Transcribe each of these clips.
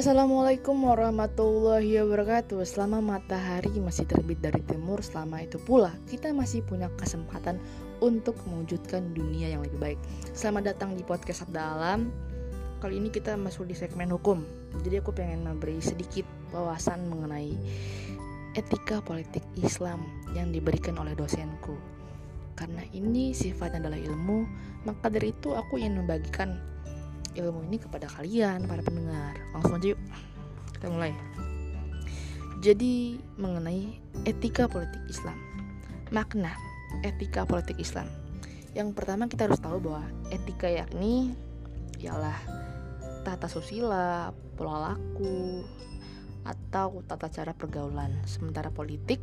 Assalamualaikum warahmatullahi wabarakatuh. Selama matahari masih terbit dari timur. Selama itu pula kita masih punya kesempatan Untuk mewujudkan dunia yang lebih baik. Selamat datang di podcast Sabda Alam. Kali ini kita masuk di segmen hukum. Jadi aku pengen memberi sedikit wawasan mengenai Etika politik Islam yang diberikan oleh dosenku. Karena ini sifatnya adalah ilmu Maka dari itu aku ingin membagikan ilmu ini kepada kalian para pendengar. Langsung aja yuk. Kita mulai. Jadi mengenai etika politik Islam. Makna etika politik Islam. Yang pertama kita harus tahu bahwa etika yakni ialah tata susila, pola laku, atau tata cara pergaulan. Sementara politik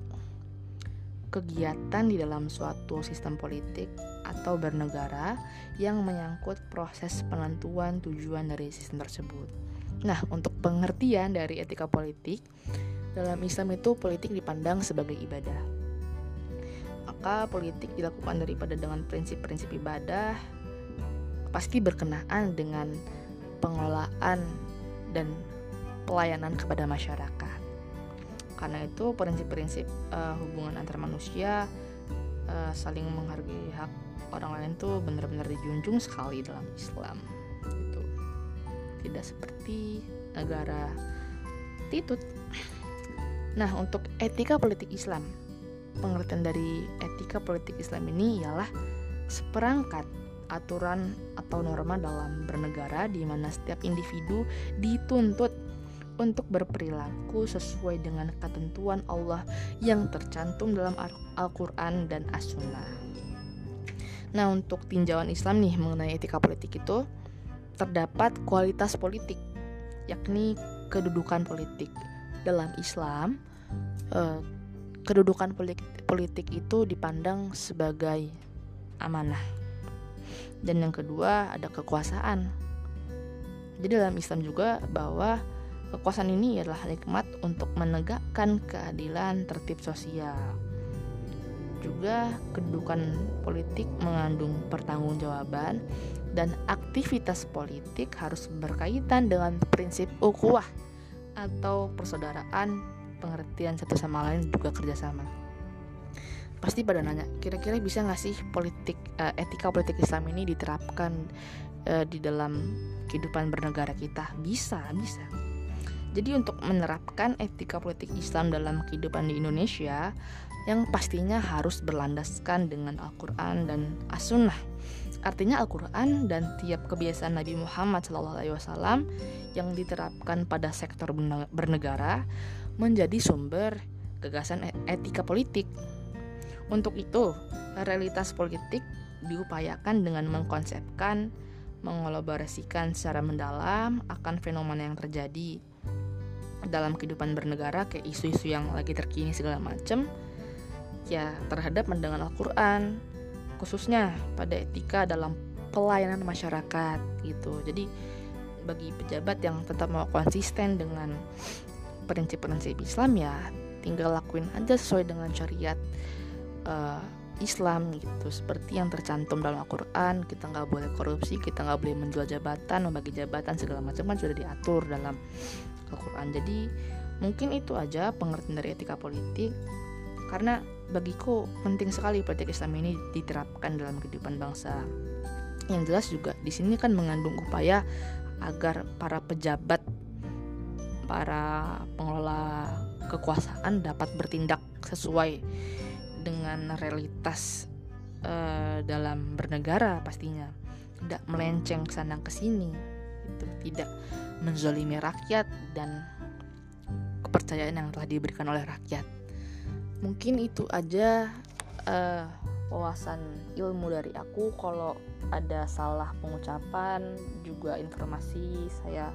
kegiatan di dalam suatu sistem politik atau bernegara yang menyangkut proses penentuan tujuan dari sistem tersebut. Nah, untuk pengertian dari etika politik, dalam Islam itu politik dipandang sebagai ibadah. Maka politik dilakukan daripada dengan prinsip-prinsip ibadah pasti berkenaan dengan pengelolaan dan pelayanan kepada masyarakat. Karena itu prinsip-prinsip uh, hubungan antar manusia uh, saling menghargai hak orang lain tuh benar-benar dijunjung sekali dalam Islam. Itu tidak seperti negara titut. Nah, untuk etika politik Islam, pengertian dari etika politik Islam ini ialah seperangkat aturan atau norma dalam bernegara di mana setiap individu dituntut untuk berperilaku sesuai dengan ketentuan Allah yang tercantum dalam Al-Quran dan As-Sunnah. Nah, untuk tinjauan Islam nih mengenai etika politik itu terdapat kualitas politik, yakni kedudukan politik. Dalam Islam, eh, kedudukan politik, politik itu dipandang sebagai amanah. Dan yang kedua ada kekuasaan. Jadi dalam Islam juga bahwa Kekuasaan ini adalah nikmat untuk menegakkan keadilan tertib sosial. Juga kedudukan politik mengandung pertanggungjawaban dan aktivitas politik harus berkaitan dengan prinsip ukhuwah atau persaudaraan, pengertian satu sama lain juga kerjasama. Pasti pada nanya, kira-kira bisa nggak sih politik uh, etika politik Islam ini diterapkan uh, di dalam kehidupan bernegara kita? Bisa, bisa jadi untuk menerapkan etika politik Islam dalam kehidupan di Indonesia yang pastinya harus berlandaskan dengan Al-Quran dan As-Sunnah. Artinya Al-Quran dan tiap kebiasaan Nabi Muhammad SAW yang diterapkan pada sektor bernegara menjadi sumber gagasan e-, etika politik. Untuk itu, realitas politik diupayakan dengan mengkonsepkan, mengolaborasikan secara mendalam akan fenomena yang terjadi dalam kehidupan bernegara kayak isu-isu yang lagi terkini segala macem ya terhadap mendengar Al-Quran khususnya pada etika dalam pelayanan masyarakat gitu. Jadi bagi pejabat yang tetap mau konsisten dengan prinsip-prinsip Islam ya tinggal lakuin aja sesuai dengan syariat uh, Islam gitu. Seperti yang tercantum dalam Al-Quran kita nggak boleh korupsi kita nggak boleh menjual jabatan membagi jabatan segala macam kan sudah diatur dalam Al-Quran. Jadi mungkin itu aja pengertian dari etika politik. Karena bagiku penting sekali politik Islam ini diterapkan dalam kehidupan bangsa. Yang jelas juga di sini kan mengandung upaya agar para pejabat para pengelola kekuasaan dapat bertindak sesuai dengan realitas uh, dalam bernegara pastinya. Tidak melenceng ke sana ke sini itu tidak menzolimi rakyat dan kepercayaan yang telah diberikan oleh rakyat. Mungkin itu aja uh, wawasan ilmu dari aku. Kalau ada salah pengucapan juga informasi saya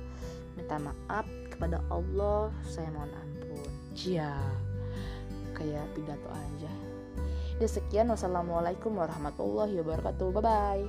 minta maaf. Kepada Allah saya mohon ampun. Ya kayak pidato aja. Ya sekian. Wassalamualaikum warahmatullahi wabarakatuh. Bye bye.